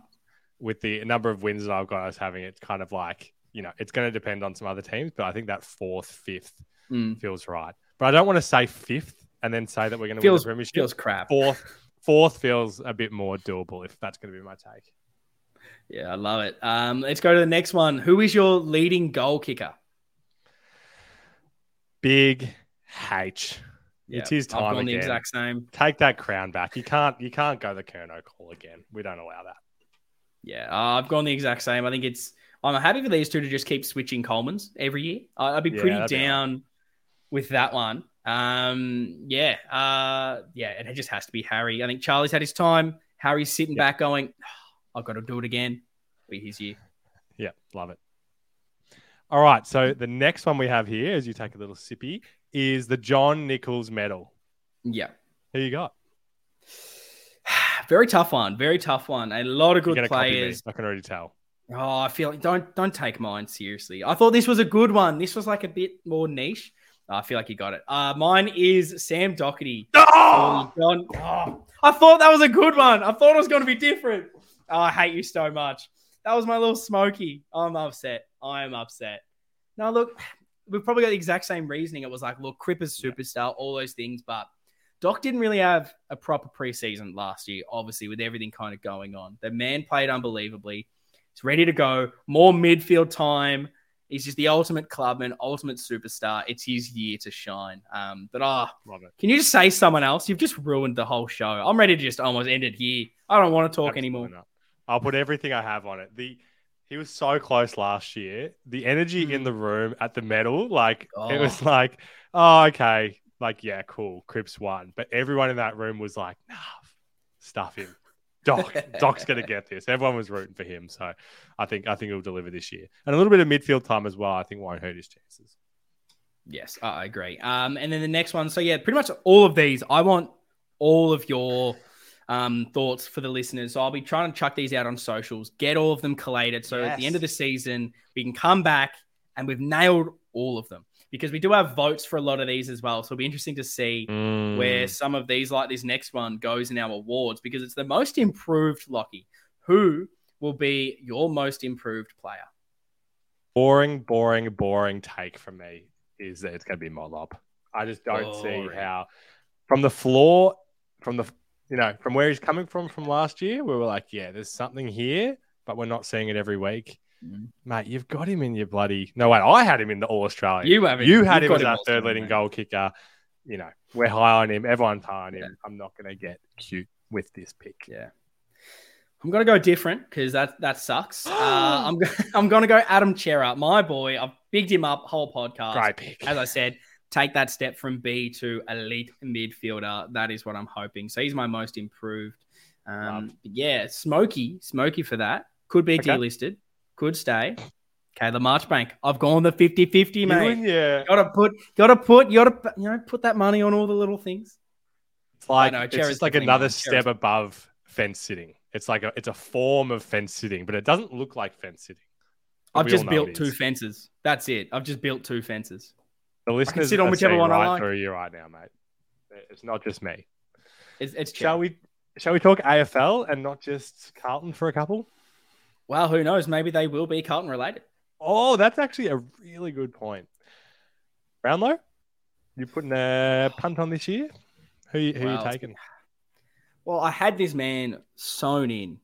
with the number of wins that I've got us having, it's kind of like you know it's going to depend on some other teams, but I think that fourth, fifth Mm. feels right. But I don't want to say fifth and then say that we're going to win the premiership. feels crap. Fourth, fourth feels a bit more doable if that's going to be my take. Yeah, I love it. Um, let's go to the next one. Who is your leading goal kicker? Big H. Yeah, it's his I've gone again. the exact same. Take that crown back. You can't. You can't go the Curnow call again. We don't allow that. Yeah, uh, I've gone the exact same. I think it's. I'm happy for these two to just keep switching Coleman's every year. I, I'd be Yeah, pretty that'd be down with that one. Um, yeah, uh, yeah, and it just has to be Harry. I think Charlie's had his time. Harry's sitting Yeah. back, going, "I've got to do it again." Be his year. Yeah, love it. All right. So the next one we have here, as you take a little sippy, is the John Nicholls Medal. Yeah, Who you got? very tough one. Very tough one. A lot of good players. I can already tell. Oh, I feel like don't don't take mine seriously. I thought this was a good one. This was like a bit more niche. I feel like you got it. Uh, mine is Sam Docherty. Oh! John- oh, I thought that was a good one. I thought it was going to be different. Oh, I hate you so much. That was my little smoky. I'm upset. I am upset. Now, look, we've probably got the exact same reasoning. It was like, look, Cripper's superstar, all those things, but Doc didn't really have a proper preseason last year, obviously, with everything kind of going on. The man played unbelievably. He's ready to go. More midfield time. He's just the ultimate clubman, ultimate superstar. It's his year to shine. Um, but ah, oh, can you just say someone else? You've just ruined the whole show. I'm ready to just almost end it here. I don't want to talk Absolutely anymore. Not. I'll put everything I have on it. The he was so close last year. The energy mm. in the room at the medal, like oh. it was like, oh, okay, like yeah, cool, Cripps won. But everyone in that room was like, nah, stuff him. Doc, Doc's gonna get this. Everyone was rooting for him, so I think I think he'll deliver this year, and a little bit of midfield time as well. I think won't hurt his chances. Yes, I agree. Um, and then the next one. So yeah, pretty much all of these. I want all of your um, thoughts for the listeners. So I'll be trying to chuck these out on socials, get all of them collated. So yes. at the end of the season, we can come back and we've nailed all of them because we do have votes for a lot of these as well. So it'll be interesting to see mm. where some of these, like this next one, goes in our awards because it's the most improved Lockie. Who will be your most improved player? Boring, boring, boring take from me is that it's going to be Motlop. I just don't boring. see how, from the floor, from the you know, from where he's coming from from last year, we were like, yeah, there's something here, but we're not seeing it every week. Mate, you've got him in your bloody. No, wait, I had him in the All Australian. You have You had him as our third leading goal kicker. You know, we're high on him. Everyone's high on him. Yeah. I'm not going to get cute with this pick. Yeah. I'm gonna go different because that that sucks. uh, I'm I'm gonna go Adam Cerra, my boy. I've bigged him up whole podcast. Great pick. As I said, take that step from B to elite midfielder. That is what I'm hoping. So he's my most improved. Um, yeah, Smoky, Smoky for that. Could be okay. delisted, could stay. Caleb Marchbank. I've gone the 50-50, mate. yeah. Gotta put gotta put you gotta you know put that money on all the little things. It's like know, it's just like another step above fence sitting. It's like a it's a form of fence sitting, but it doesn't look like fence sitting. I've just built two fences. That's it. I've just built two fences. The listeners sit on whichever one right I like. through you right now, mate. It's not just me. It's, it's shall we shall we talk AFL and not just Carlton for a couple? Well, who knows? Maybe they will be Carlton related. Oh, that's actually a really good point. Brownlow, you putting a punt on this year? Who, who well, you taking? Well, I had this man sewn in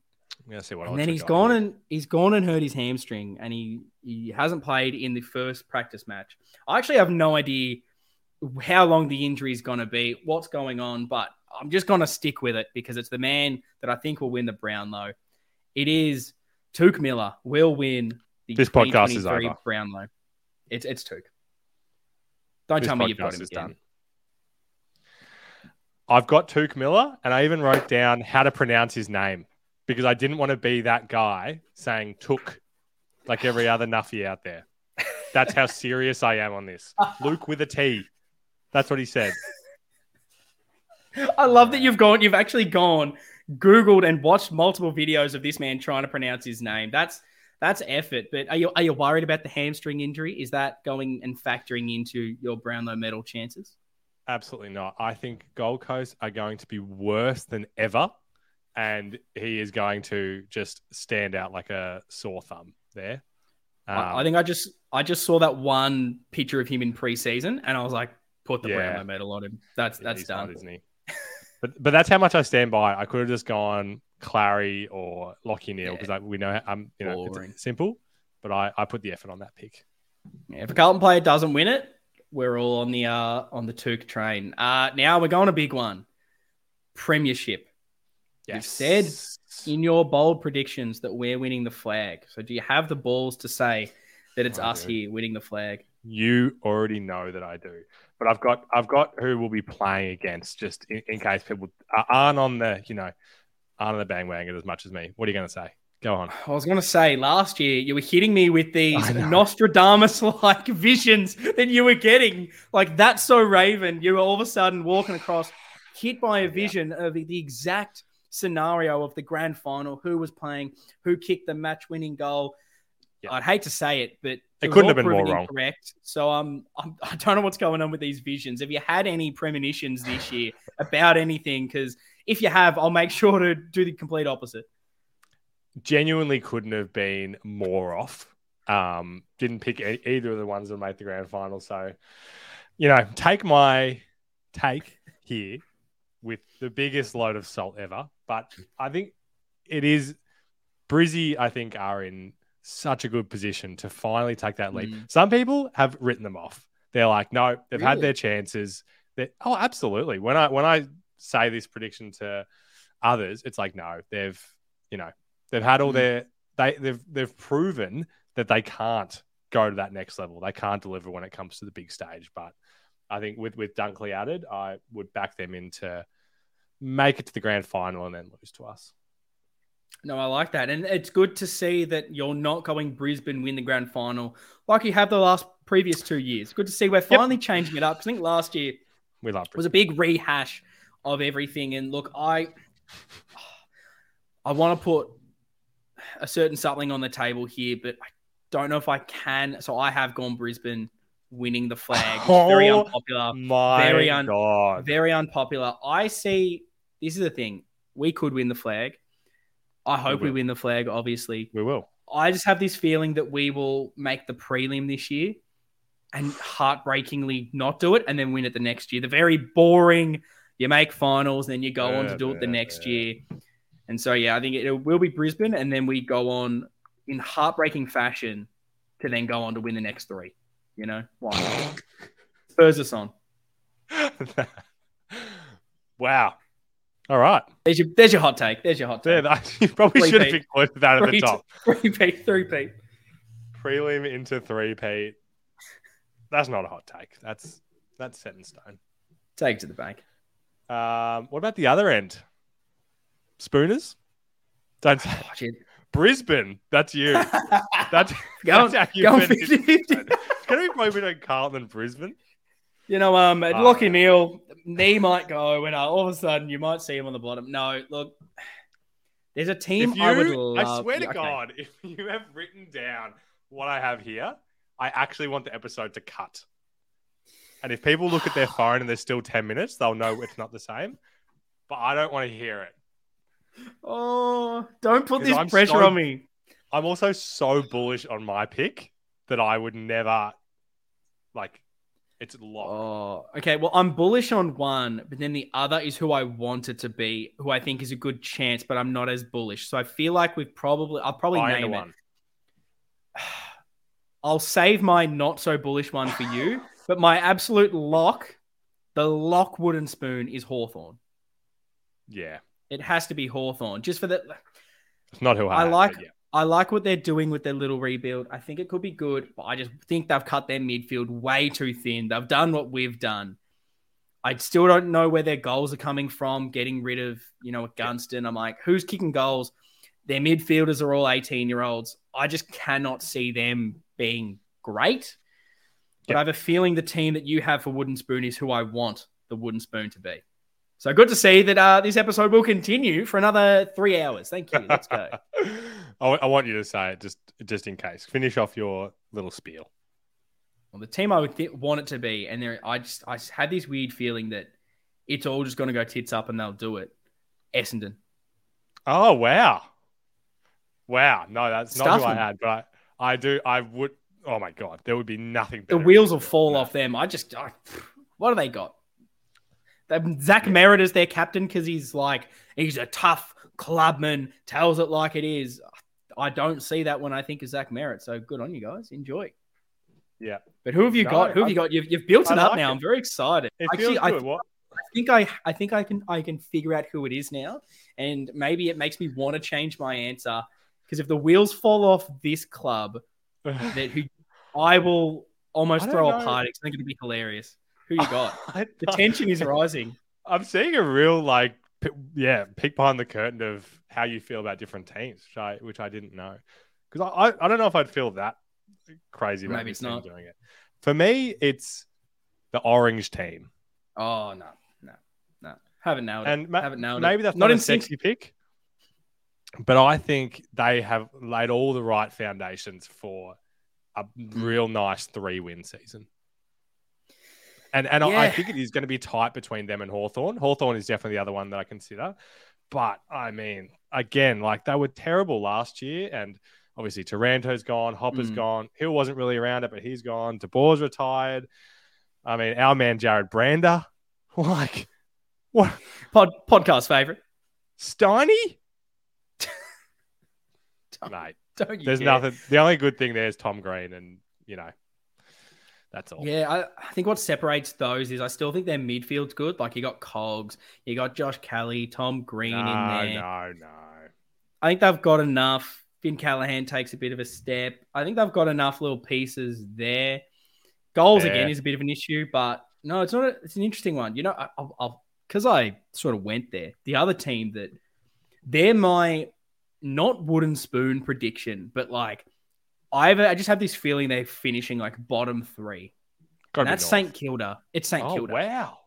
I'm gonna see what. And then he's gone and he's gone and hurt his hamstring, and he he hasn't played in the first practice match. I actually have no idea how long the injury is going to be, what's going on, but I'm just going to stick with it because it's the man that I think will win the Brownlow. It is Touk Miller will win the this podcast is over. Brownlow. It's it's Touk. Don't this tell me you've got him again. Done. I've got Touk Miller, and I even wrote down how to pronounce his name because I didn't want to be that guy saying took like every other nuffy out there. That's how serious I am on this. Luke with a T. That's what he said. I love that you've gone, you've actually gone, Googled and watched multiple videos of this man trying to pronounce his name. That's that's effort. But are you are you worried about the hamstring injury? Is that going and factoring into your Brownlow medal chances? Absolutely not. I think Gold Coast are going to be worse than ever and he is going to just stand out like a sore thumb there. Um, I think I just I just saw that one picture of him in preseason, and I was like, put the yeah. Brownlow medal on him. That's that's done, not, isn't he? but but that's how much I stand by. I could have just gone Clary or Lachie Neale because yeah. we know I'm you know it's simple, but I I put the effort on that pick. Yeah, if a Carlton player doesn't win it, we're all on the uh on the Touk train. Uh now we're going a big one. Premiership. Yes. You've said in your bold predictions that we're winning the flag. So do you have the balls to say that it's I us do. here winning the flag? You already know that I do, but I've got I've got who we'll be playing against just in, in case people aren't on the you know aren't on the bandwagon as much as me. What are you going to say? Go on. I was going to say last year you were hitting me with these Nostradamus like visions that you were getting. Like that's so Raven. You were all of a sudden walking across, hit by a vision yeah. of the exact scenario of the grand final, who was playing, who kicked the match winning goal. Yeah. I'd hate to say it, but it, couldn't have been more wrong. Correct. So um, I'm, I don't know what's going on with these visions. Have you had any premonitions this year about anything? Because if you have, I'll make sure to do the complete opposite. Genuinely couldn't have been more off. Um, didn't pick either of the ones that made the grand final. So, you know, take my take here with the biggest load of salt ever. But I think it is Brizzy, I think, are in such a good position to finally take that leap. Mm. Some people have written them off. They're like, no, they've had their chances. That oh, absolutely. When I when I say this prediction to others, it's like, no, they've you know they've had all Mm. their they they've they've proven that they can't go to that next level. They can't deliver when it comes to the big stage. But I think with with Dunkley added, I would back them into make it to the grand final and then lose to us. No, I like that. And it's good to see that you're not going Brisbane win the grand final like you have the last previous two years. Good to see we're finally changing it up. I think last year We love was a big rehash of everything. And look, I I want to put a certain something on the table here, but I don't know if I can. So I have gone Brisbane winning the flag. It's very Oh, unpopular. My Very un- God. Very unpopular. I see this is the thing. We could win the flag. I hope we will. win the flag, obviously. We will. I just have this feeling that we will make the prelim this year and heartbreakingly not do it and then win it the next year. The very boring, you make finals, then you go on to do it the next yeah. year. And so, yeah, I think it will be Brisbane and then we go on in heartbreaking fashion to then go on to win the next three. You know, why? Spurs us on. wow. All right. There's your, there's your hot take. There's your hot take. you probably Three should have Pete. included that at the top. three Pete, three Pete. Prelim into three, Pete. That's not a hot take. That's that's set in stone. Take to the bank. Um, what about the other end? Spooners? Don't Oh, shit. Brisbane. That's you. That's, that's how you go on finish 50-50. it. It's to be probably between Carlton and Brisbane. You know, um, Ah. Lockie Neale, knee might go, and uh, all of a sudden you might see him on the bottom. No, look, there's a team you, I I, would love. swear to okay. God, if you have written down what I have here, I actually want the episode to cut. And if people look at their phone and there's still 10 minutes, they'll know it's not the same. But I don't want to hear it. Oh, don't put this I'm pressure so- on me. I'm also so bullish on my pick that I would never, like, it's locked. Oh, okay. Well, I'm bullish on one, but then the other is who I want it to be, who I think is a good chance, but I'm not as bullish. So I feel like we've probably, I'll probably I name it. one. I'll save my not so bullish one for you, but my absolute lock, the lock wooden spoon is Hawthorn. Yeah. It has to be Hawthorn, just for the. It's not who I, I have, like- yeah. I like what they're doing with their little rebuild. I think it could be good, but I just think they've cut their midfield way too thin. They've done what we've done. I still don't know where their goals are coming from. Getting rid of, you know, Gunston. I'm like, who's kicking goals? Their midfielders are all 18 year olds. I just cannot see them being great. But Yeah. I have a feeling the team that you have for Wooden Spoon is who I want the Wooden Spoon to be. So good to see that uh, this episode will continue for another three hours. Thank you. Let's go. I, I want you to say it just just in case. Finish off your little spiel. Well, the team I would th- want it to be, and there, I just I just had this weird feeling that it's all just going to go tits up and they'll do it. Essendon. Oh wow, wow! No, that's not who I had, but I, I do. I would. Oh my god, there would be nothing. The wheels will fall that. off them. I just, I, what do they got? Zach Merrett is their captain because he's like he's a tough clubman, tells it like it is. I don't see that when I think of Zach Merrett. So good on you guys. Enjoy. Yeah, But who have you No, got? Who have I- you got? You've, you've built I it up now. it. I'm very excited. it Actually, feels I, good. what? I think I I think I can I can figure out who it is now, and maybe it makes me want to change my answer because if the wheels fall off this club, that who I will almost I throw a know. party. 'cause I think it'd be hilarious. Who you got? The tension is rising. I'm seeing a real like, yeah, peek behind the curtain of how you feel about different teams, which I which I didn't know because I, I I don't know if I'd feel that crazy about Maybe it's not. doing it. For me, it's the orange team, Oh no, no, no. Haven't nailed it. and ma- Haven't nailed maybe it. that's not not, in a sync. sexy pick, but I think they have laid all the right foundations for a Hmm. real nice three win season. And and I- I think it is going to be tight between them and Hawthorn. Hawthorn is definitely the other one that I consider. But I mean, again, like they were terrible last year, and obviously Taranto's gone, Hopper's Mm. gone. Hill wasn't really around it, but he's gone. DeBoer's retired. I mean, our man Jarrod Brander, like what Pod, podcast favorite. Steiny? Mate, Don't you There's dare. nothing. The only good thing there is Tom Green, and you know, that's all. Yeah, I, I think what separates those is I still think their midfield's good. Like you got Cogs, you got Josh Kelly, Tom Green no, in there. no, no. I think they've got enough. Finn Callaghan takes a bit of a step. I think they've got enough little pieces there. Goals Fair. again is a bit of an issue, but no, it's not. A, it's an interesting one. You know, I- I'll, I'll because I sort of went there. The other team that they're my not wooden spoon prediction, but like I have, a- I just have this feeling they're finishing like bottom three. Gotta And that's North. St Kilda. It's St Oh Kilda. wow!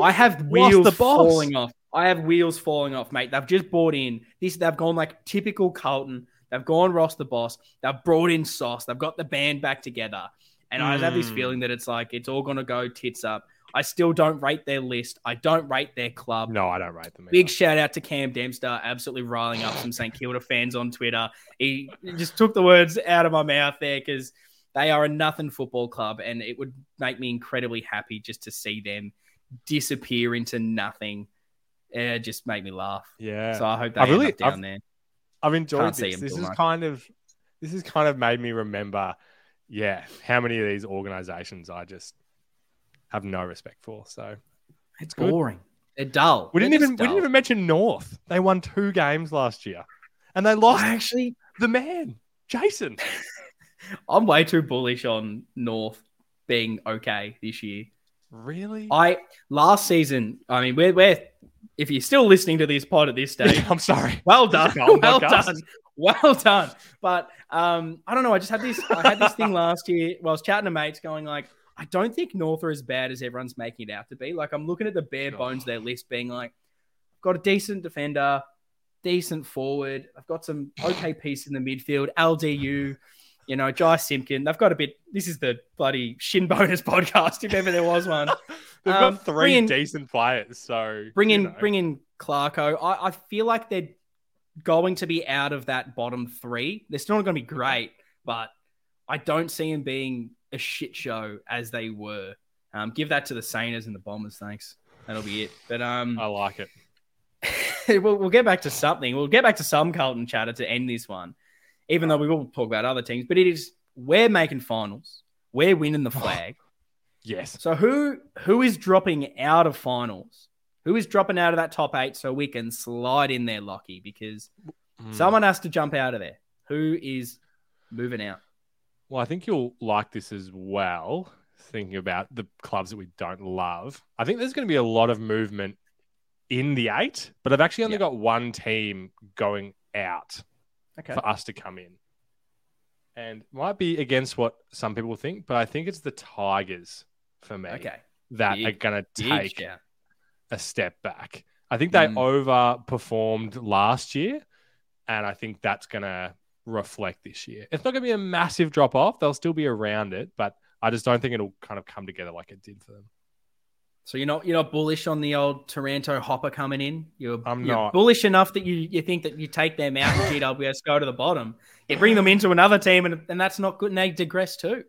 I have wheels the falling off. I have wheels falling off, mate. They've just bought in this. They've gone like typical Carlton. They've gone Ross the boss. They've brought in Sauce. They've got the band back together. And I just have this Mm. feeling that it's like it's all gonna go tits up. I still don't rate their list. I don't rate their club. No, I don't rate them. Big shout out to Cam Dempster, absolutely riling up some St Kilda fans on Twitter. He just took the words out of my mouth there because they are a nothing football club, and it would make me incredibly happy just to see them disappear into nothing. It just make me laugh. yeah. So I hope they I really- end up down I've- there. I've enjoyed Can't this. This is much. kind of this has kind of made me remember, yeah, how many of these organizations I just have no respect for. So It's good. boring. They're dull. we didn't even just we didn't even mention North. They won two games last year, and they lost I actually, the man, Jason. I'm way too bullish on North being okay this year. Really? I last season. I mean, we're we're if you're still listening to this pod at this stage, I'm sorry. well done, well podcast. done, well done. But um, I don't know. I just had this. I had this thing last year. While I was chatting to mates, going like, I don't think North are as bad as everyone's making it out to be. Like, I'm looking at the bare bones of their list, being like, I've got a decent defender, decent forward. I've got some okay piece in the midfield. LDU. You know, Jy Simpkin. They've got a bit. This is the bloody shin bonus podcast, if ever there was one. They've Um, got three in- decent players, so Bring in, know. bring in Clarko. I, I feel like they're going to be out of that bottom three. They're still not going to be great, but I don't see them being a shit show as they were. Um, give that to the Saners and the Bombers, thanks. That'll be it. But um, I like it. we'll, we'll get back to something. We'll get back to some Carlton chatter to end this one, even though we will talk about other teams. But it is we're making finals. We're winning the flag. Yes. So who who is dropping out of finals? Who is dropping out of that top eight so we can slide in there, Lockie? Because Mm. someone has to jump out of there. Who is moving out? Well, I think you'll like this as well. Thinking about the clubs that we don't love, I think there's going to be a lot of movement in the eight, but I've actually only Yeah. got one team going out Okay. for us to come in, and might be against what some people think, but I think it's the Tigers for me Okay. that Big- are going to take shout. a step back. I think they Mm. overperformed last year, and I think that's going to reflect this year. It's not going to be a massive drop off. They'll still be around it, but I just don't think it'll kind of come together like it did for them. So you're not you're not bullish on the old Taranto Hopper coming in. You're, I'm you're not. bullish enough that you, you think that you take them out and GWS go to the bottom. You bring them into another team and, and that's not good and they digress too.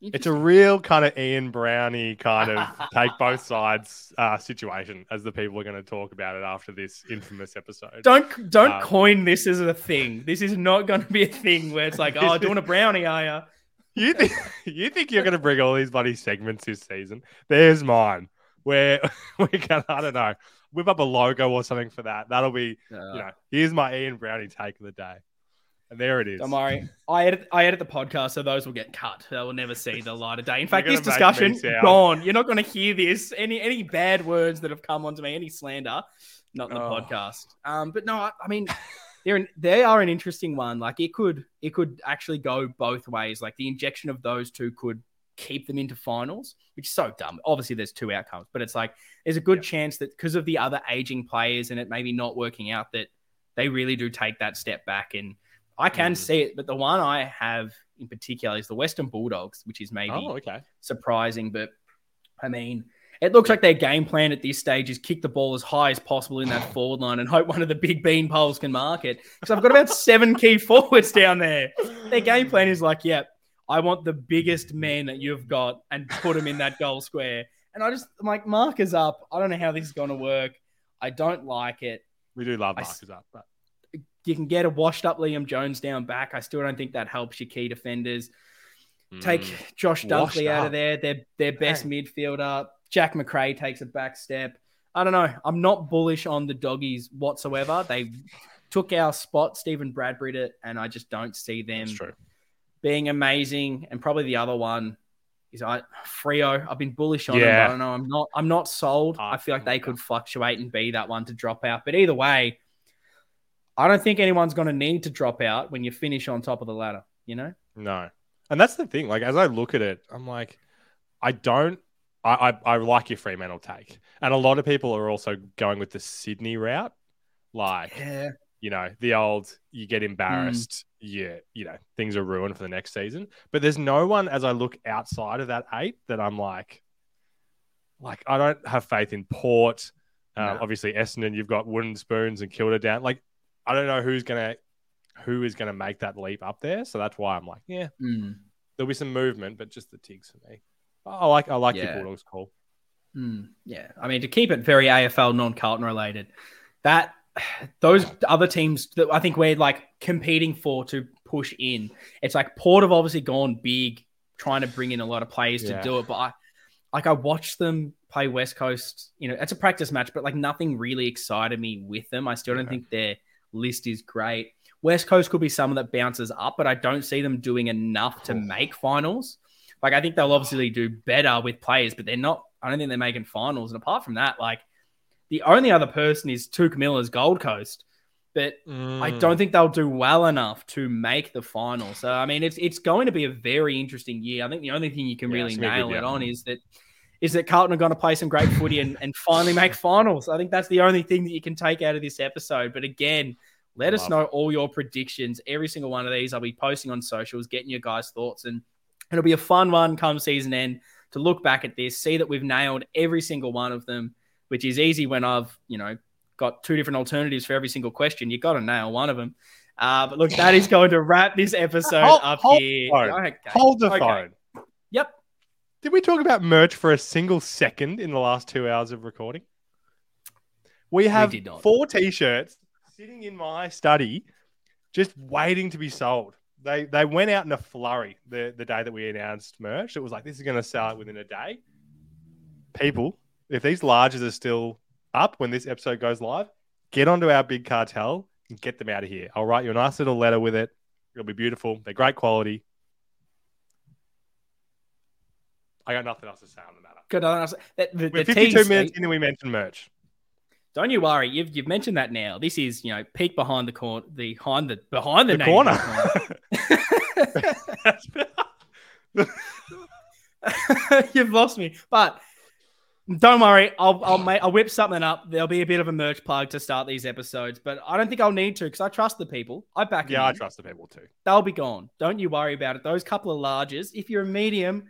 It's a real kind of Ian Brownie kind of take both sides uh, situation, as the people are going to talk about it after this infamous episode. Don't don't Uh, coin this as a thing. This is not going to be a thing where it's like, oh, doing a brownie, are you? You think you think you're going to bring all these bloody segments this season? There's mine. Where we can, I don't know, whip up a logo or something for that. That'll be, you know, here's my Ian Brownie take of the day, there it is. Don't worry. I edit I edit the podcast, so those will get cut. They will never see the light of day. In fact, this gonna make me discussion gone. You're not going to hear this. Any any bad words that have come onto me, any slander, not in the Oh. podcast. Um, but no, I, I mean, they're an, they are an interesting one. Like it could it could actually go both ways. Like the injection of those two could keep them into finals, which is so dumb. Obviously, there's two outcomes, but it's like there's a good Yeah. chance that because of the other aging players and it maybe not working out, that they really do take that step back. And I can Mm. see it, but the one I have in particular is the Western Bulldogs, which is maybe Oh, okay. surprising, but I mean, it looks like their game plan at this stage is kick the ball as high as possible in that forward line and hope one of the big bean poles can mark it. Because I've got about seven key forwards down there. Their game plan is like, yep, I want the biggest men that you've got and put them in that goal square. And I just, I'm like, markers up. I don't know how this is going to work. I don't like it. We do love I markers up, but you can get a washed up Liam Jones down back. I still don't think that helps your key defenders. Take Mm. Josh Washed Dunkley out up. of there. Their their best Dang. midfielder. Jack Macrae takes a back step. I don't know. I'm not bullish on the doggies whatsoever. They took our spot, Stephen Bradbury, it, and I just don't see them being amazing. And probably the other one is I Freo. I've been bullish on them. Yeah. But I don't know. I'm not. I'm not sold. Ah, I feel like they could fluctuate and be that one to drop out. But either way, I don't think anyone's going to need to drop out when you finish on top of the ladder. You know. No. And that's the thing. Like, as I look at it, I'm like, I don't. I, I, I like your Fremantle take. And a lot of people are also going with the Sydney route. Like, Yeah. you know, the old you get embarrassed, yeah, you know, things are ruined for the next season. But there's no one as I look outside of that eight that I'm like, like I don't have faith in Port. Uh, No. Obviously, Essendon, you've got wooden spoons and Kilda down. Like, I don't know who's gonna who is gonna make that leap up there. So that's why I'm like, yeah, Mm. there'll be some movement, but just the tigs for me. I like I like Yeah. your Bulldogs call. Mm, yeah, I mean to keep it very AFL non-Carlton related, that those other teams that I think we're like competing for to push in. It's like Port have obviously gone big, trying to bring in a lot of players Yeah. to do it. But I, like I watched them play West Coast. You know, it's a practice match, but like nothing really excited me with them. I still don't Okay. think their list is great. West Coast could be someone that bounces up, but I don't see them doing enough to make finals. Like I think they'll obviously do better with players, but they're not. I don't think they're making finals. And apart from that, like the only other person is Touk Miller's Gold Coast, but I Mm. don't think they'll do well enough to make the final. So I mean, it's it's going to be a very interesting year. I think the only thing you can Yeah, really it's gonna be a nail it on is that is that Carlton are going to play some great footy and, and finally make finals. I think that's the only thing that you can take out of this episode. But again, let us Love know all your predictions. Every single one of these, I'll be posting on socials, getting your guys' thoughts, and it'll be a fun one come season end to look back at this, see that we've nailed every single one of them, which is easy when I've you know got two different alternatives for every single question. You got to nail one of them. Uh, but look, that is going to wrap this episode Hold- up hold here. the. Okay. Hold the Okay. phone. Did we talk about merch for a single second in the last two hours of recording? We have not. four t-shirts sitting in my study, just waiting to be sold. They they went out in a flurry the, the day that we announced merch. It was like this is going to sell within a day. People, if these larges are still up when this episode goes live, get onto our big cartel and get them out of here. I'll write you a nice little letter with it. It'll be beautiful. They're great quality. I got nothing else to say on the matter. Good. I was- The, the, We're the 52 tease- minutes in and we mentioned merch. Don't you worry. You've you've mentioned that now. This is you know peek behind the corner, the behind the behind the, The name corner. corner. You've lost me, but don't worry. I'll I'll make I'll whip something up. There'll be a bit of a merch plug to start these episodes, but I don't think I'll need to because I trust the people. I back them yeah, I in. trust the people too. They'll be gone. Don't you worry about it. Those couple of larges. If you're a medium,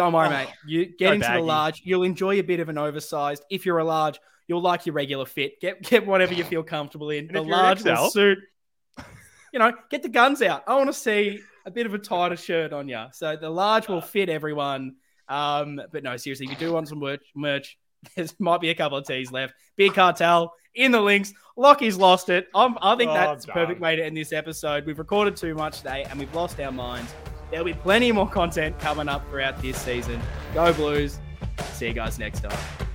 don't worry, Oh, mate. You get into the large. You'll enjoy a bit of an oversized. If you're a large, you'll like your regular fit. Get get whatever you feel comfortable in. And the large will suit. You know, get the guns out. I want to see a bit of a tighter shirt on you. So the large will fit everyone. Um, but no, seriously, if you do want some merch, merch, there might be a couple of tees left. Big cartel in the links. Lockie's lost it. I'm, I think Oh, that's perfect way to end this episode. We've recorded too much today and we've lost our minds. There'll be plenty more content coming up throughout this season. Go Blues. See you guys next time.